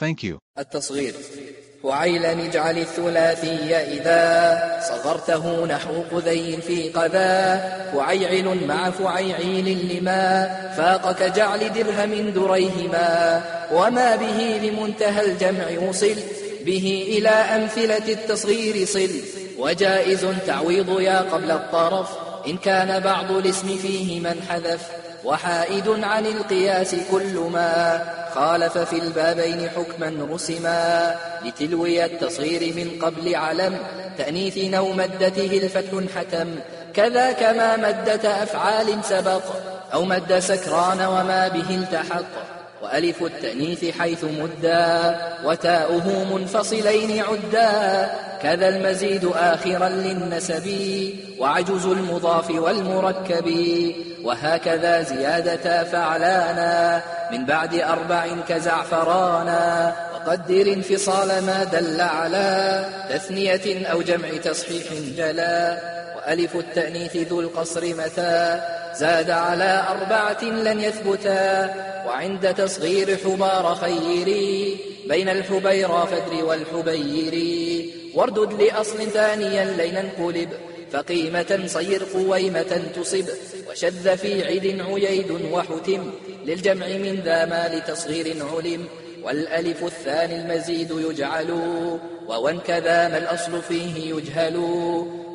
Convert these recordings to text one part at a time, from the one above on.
Thank you. التصغير. فعيلا اجعل الثلاثي إذا صغرته نحو قذي في قذا. فعيعل مع فعيعيل لما فاق كجعل درهم دريهما. وما به لمنتهى الجمع وصل. به إلى أمثلة التصغير صل. وجائز تعويض يا قبل الطرف. إن كان بعض الاسم فيه من حذف. وحائد عن القياس كل ما خالف في البابين حكما رسما لتلوي التصغير من قبل علم تأنيث نو مدته الفتح حتم كذا كما مدة أفعال سبق أو مد سكران وما به التحق وألف التأنيث حيث مدا وتاؤه منفصلين عدا كذا المزيد آخرا للنسب وعجز المضاف والمركب وهكذا زيادة فعلانا من بعد أربع كزعفرانا وقدر انفصال ما دل على تثنية أو جمع تصحيح جلا وألف التأنيث ذو القصر متى؟ زاد على أربعة لن يثبتا. وعند تصغير حمار خيري بين الحبيرى فدر والحبيري واردد لأصل ثانيا لين انقلب فقيمة صير قويمة تصب. وشذ في عد عييد وحتم للجمع من ذا ما لتصغير علم. والألف الثاني المزيد يجعل وون كذا ما الأصل فيه يجهل.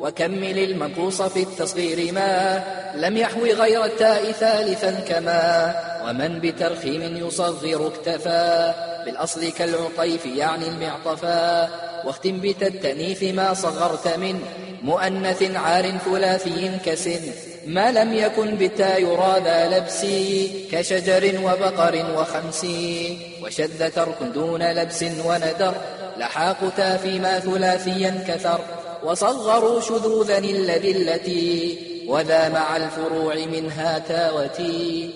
وكمل المنقوص في التصغير ما لم يحوي غير التاء ثالثا كما ومن بترخيم يصغر اكتفى. بالأصل كالعطيف يعني المعطفا واختم بتا التأنيث ما صغرت من مؤنث عار ثلاثي كسن. ما لم يكن بتا يرى ذا لبسي كشجر وبقر وخمس وشذ ترك دون لبس وندر لحاق تا فيما ثلاثيا كثر وصغروا شذوذا الذي التي وذا مع الفروع منها تا وتي